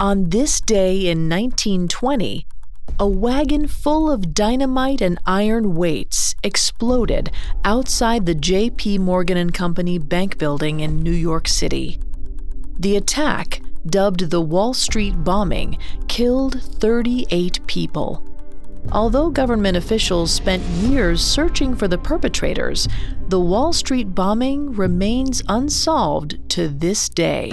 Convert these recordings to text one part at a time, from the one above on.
On this day in 1920, a wagon full of dynamite and iron weights exploded outside the J.P. Morgan and Company bank building in New York City. The attack, dubbed the Wall Street bombing, killed 38 people. Although government officials spent years searching for the perpetrators, the Wall Street bombing remains unsolved to this day.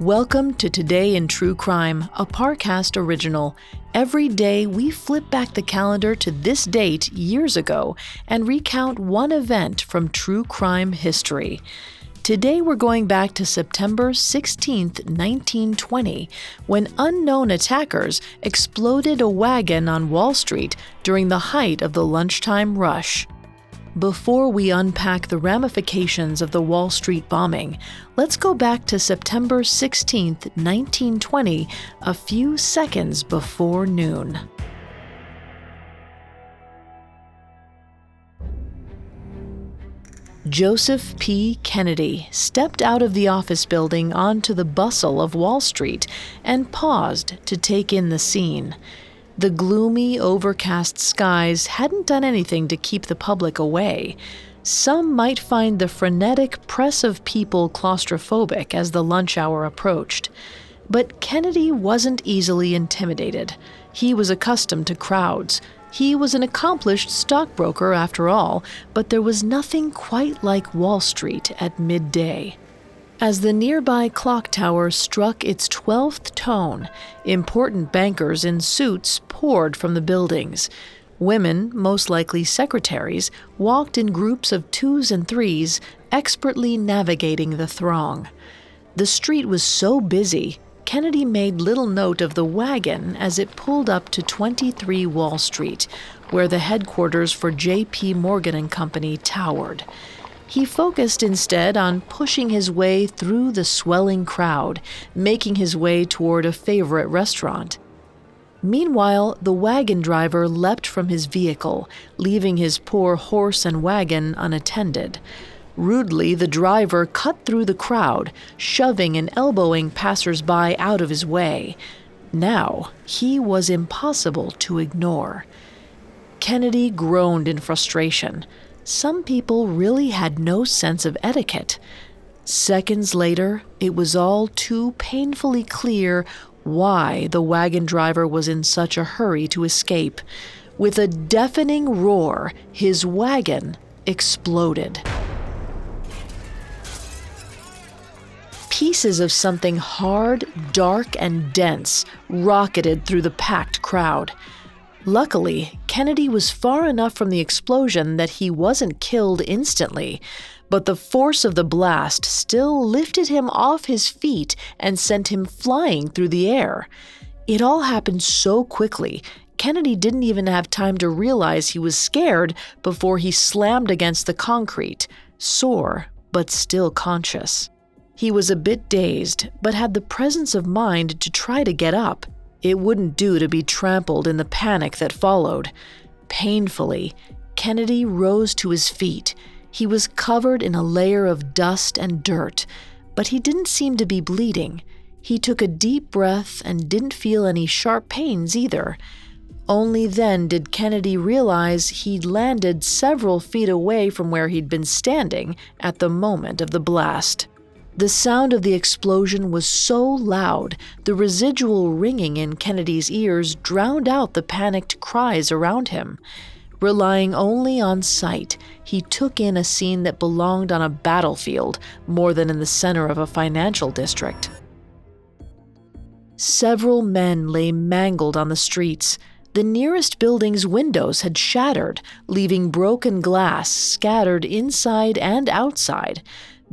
Welcome to Today in True Crime, a Parcast original. Every day, we flip back the calendar to this date years ago and recount one event from true crime history. Today, we're going back to September 16, 1920, when unknown attackers exploded a wagon on Wall Street during the height of the lunchtime rush. Before we unpack the ramifications of the Wall Street bombing, let's go back to September 16, 1920, a few seconds before noon. Joseph P. Kennedy stepped out of the office building onto the bustle of Wall Street and paused to take in the scene. The gloomy, overcast skies hadn't done anything to keep the public away. Some might find the frenetic press of people claustrophobic as the lunch hour approached. But Kennedy wasn't easily intimidated. He was accustomed to crowds. He was an accomplished stockbroker, after all, but there was nothing quite like Wall Street at midday. As the nearby clock tower struck its 12th tone, important bankers in suits poured from the buildings. Women, most likely secretaries, walked in groups of twos and threes, expertly navigating the throng. The street was so busy, Kennedy made little note of the wagon as it pulled up to 23 Wall Street, where the headquarters for J.P. Morgan and Company towered. He focused instead on pushing his way through the swelling crowd, making his way toward a favorite restaurant. Meanwhile, the wagon driver leapt from his vehicle, leaving his poor horse and wagon unattended. Rudely, the driver cut through the crowd, shoving and elbowing passers-by out of his way. Now, he was impossible to ignore. Kennedy groaned in frustration some people really had no sense of etiquette. Seconds later, it was all too painfully clear why the wagon driver was in such a hurry to escape. With a deafening roar, his wagon exploded. Pieces of something hard, dark, and dense rocketed through the packed crowd. Luckily, Kennedy was far enough from the explosion that he wasn't killed instantly, but the force of the blast still lifted him off his feet and sent him flying through the air. It all happened so quickly, Kennedy didn't even have time to realize he was scared before he slammed against the concrete, sore but still conscious. He was a bit dazed, but had the presence of mind to try to get up. It wouldn't do to be trampled in the panic that followed. Painfully, Kennedy rose to his feet. He was covered in a layer of dust and dirt, but he didn't seem to be bleeding. He took a deep breath and didn't feel any sharp pains either. Only then did Kennedy realize he'd landed several feet away from where he'd been standing at the moment of the blast. The sound of the explosion was so loud, the residual ringing in Kennedy's ears drowned out the panicked cries around him. Relying only on sight, he took in a scene that belonged on a battlefield more than in the center of a financial district. Several men lay mangled on the streets. The nearest building's windows had shattered, leaving broken glass scattered inside and outside.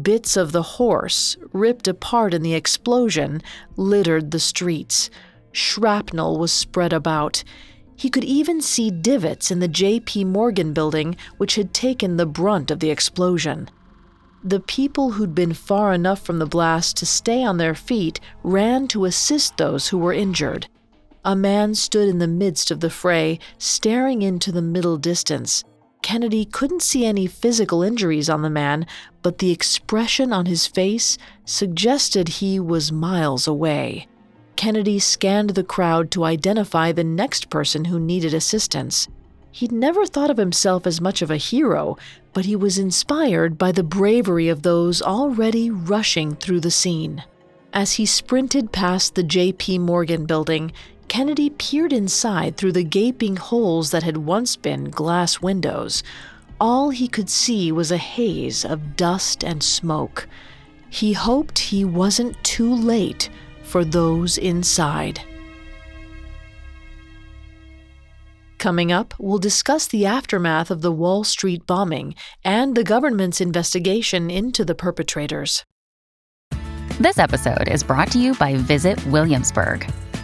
Bits of the horse, ripped apart in the explosion, littered the streets. Shrapnel was spread about. He could even see divots in the J.P. Morgan building, which had taken the brunt of the explosion. The people who'd been far enough from the blast to stay on their feet ran to assist those who were injured. A man stood in the midst of the fray, staring into the middle distance. Kennedy couldn't see any physical injuries on the man, but the expression on his face suggested he was miles away. Kennedy scanned the crowd to identify the next person who needed assistance. He'd never thought of himself as much of a hero, but he was inspired by the bravery of those already rushing through the scene. As he sprinted past the J.P. Morgan building, Kennedy peered inside through the gaping holes that had once been glass windows. All he could see was a haze of dust and smoke. He hoped he wasn't too late for those inside. Coming up, we'll discuss the aftermath of the Wall Street bombing and the government's investigation into the perpetrators. This episode is brought to you by Visit Williamsburg.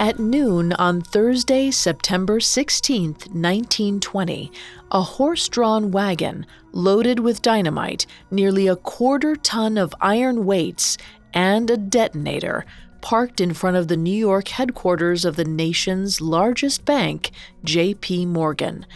At noon on Thursday, September 16, 1920, a horse drawn wagon loaded with dynamite, nearly a quarter ton of iron weights, and a detonator parked in front of the New York headquarters of the nation's largest bank, J.P. Morgan.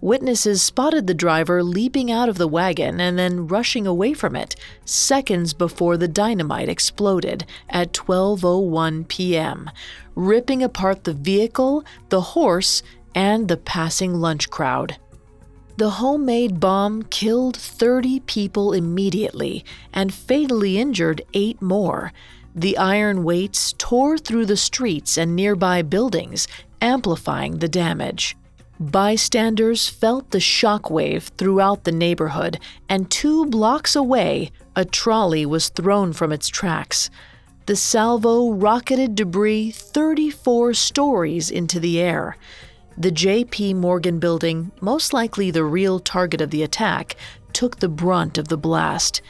Witnesses spotted the driver leaping out of the wagon and then rushing away from it seconds before the dynamite exploded at 12:01 p.m ripping apart the vehicle, the horse, and the passing lunch crowd. The homemade bomb killed 30 people immediately and fatally injured eight more. The iron weights tore through the streets and nearby buildings, amplifying the damage. Bystanders felt the shockwave throughout the neighborhood, and two blocks away, a trolley was thrown from its tracks the salvo rocketed debris 34 stories into the air. The J.P. Morgan building, most likely the real target of the attack, took the brunt of the blast.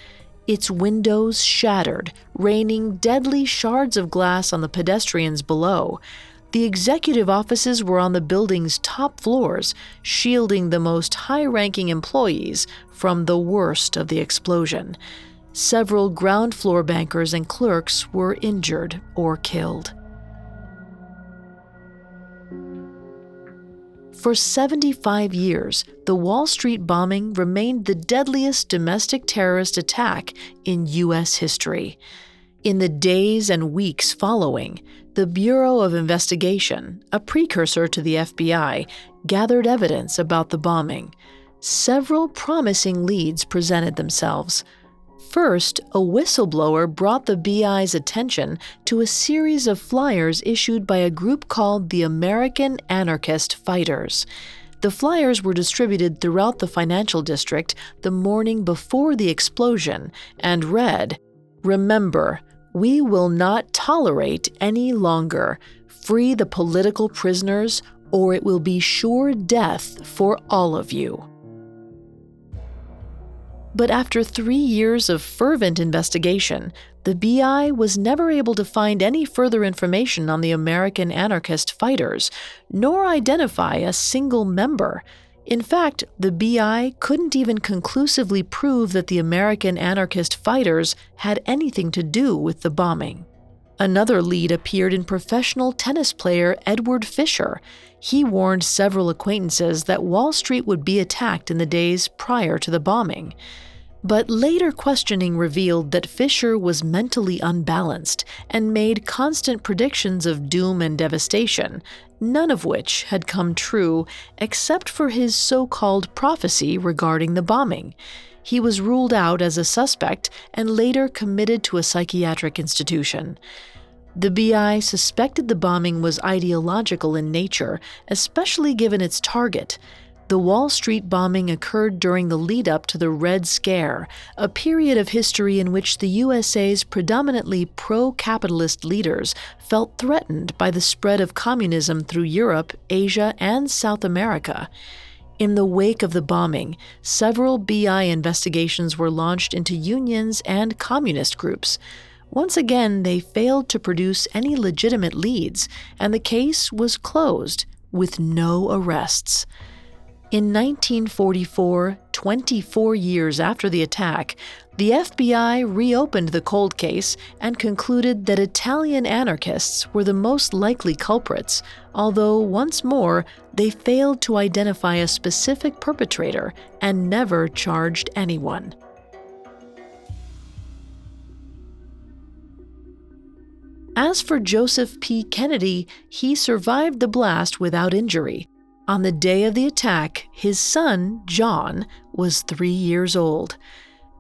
Its windows shattered, raining deadly shards of glass on the pedestrians below. The executive offices were on the building's top floors, shielding the most high ranking employees from the worst of the explosion. Several ground floor bankers and clerks were injured or killed. For 75 years, the Wall Street bombing remained the deadliest domestic terrorist attack in U.S. history. In the days and weeks following, the Bureau of Investigation, a precursor to the FBI, gathered evidence about the bombing. Several promising leads presented themselves. First, a whistleblower brought the BI's attention to a series of flyers issued by a group called the American Anarchist Fighters. The flyers were distributed throughout the financial district the morning before the explosion and read Remember, we will not tolerate any longer. Free the political prisoners, or it will be sure death for all of you. But after three years of fervent investigation, the BI was never able to find any further information on the American anarchist fighters, nor identify a single member. In fact, the BI couldn't even conclusively prove that the American anarchist fighters had anything to do with the bombing. Another lead appeared in professional tennis player Edward Fisher. He warned several acquaintances that Wall Street would be attacked in the days prior to the bombing. But later questioning revealed that Fisher was mentally unbalanced and made constant predictions of doom and devastation, none of which had come true except for his so called prophecy regarding the bombing. He was ruled out as a suspect and later committed to a psychiatric institution. The BI suspected the bombing was ideological in nature, especially given its target. The Wall Street bombing occurred during the lead up to the Red Scare, a period of history in which the USA's predominantly pro capitalist leaders felt threatened by the spread of communism through Europe, Asia, and South America. In the wake of the bombing, several BI investigations were launched into unions and communist groups. Once again, they failed to produce any legitimate leads, and the case was closed with no arrests. In 1944, 24 years after the attack, the FBI reopened the cold case and concluded that Italian anarchists were the most likely culprits, although once more they failed to identify a specific perpetrator and never charged anyone. As for Joseph P. Kennedy, he survived the blast without injury. On the day of the attack, his son, John, was three years old.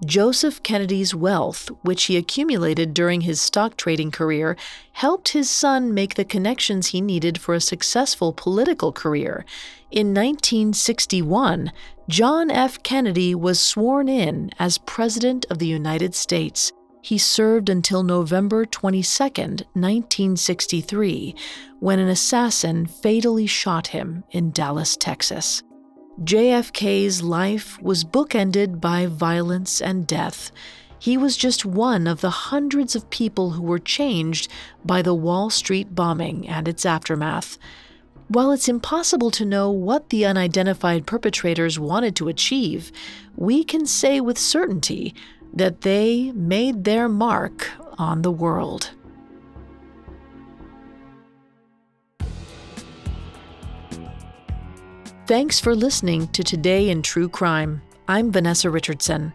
Joseph Kennedy's wealth, which he accumulated during his stock trading career, helped his son make the connections he needed for a successful political career. In 1961, John F. Kennedy was sworn in as President of the United States. He served until November 22, 1963, when an assassin fatally shot him in Dallas, Texas. JFK's life was bookended by violence and death. He was just one of the hundreds of people who were changed by the Wall Street bombing and its aftermath. While it's impossible to know what the unidentified perpetrators wanted to achieve, we can say with certainty that they made their mark on the world. Thanks for listening to Today in True Crime. I'm Vanessa Richardson.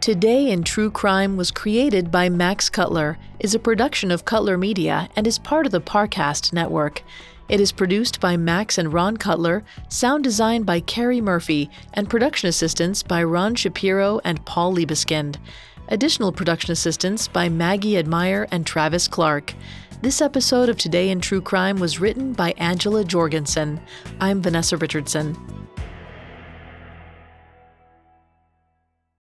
Today in True Crime was created by Max Cutler, is a production of Cutler Media, and is part of the Parcast network. It is produced by Max and Ron Cutler, sound designed by Carrie Murphy, and production assistance by Ron Shapiro and Paul Liebeskind. Additional production assistance by Maggie Admire and Travis Clark. This episode of Today in True Crime was written by Angela Jorgensen. I'm Vanessa Richardson.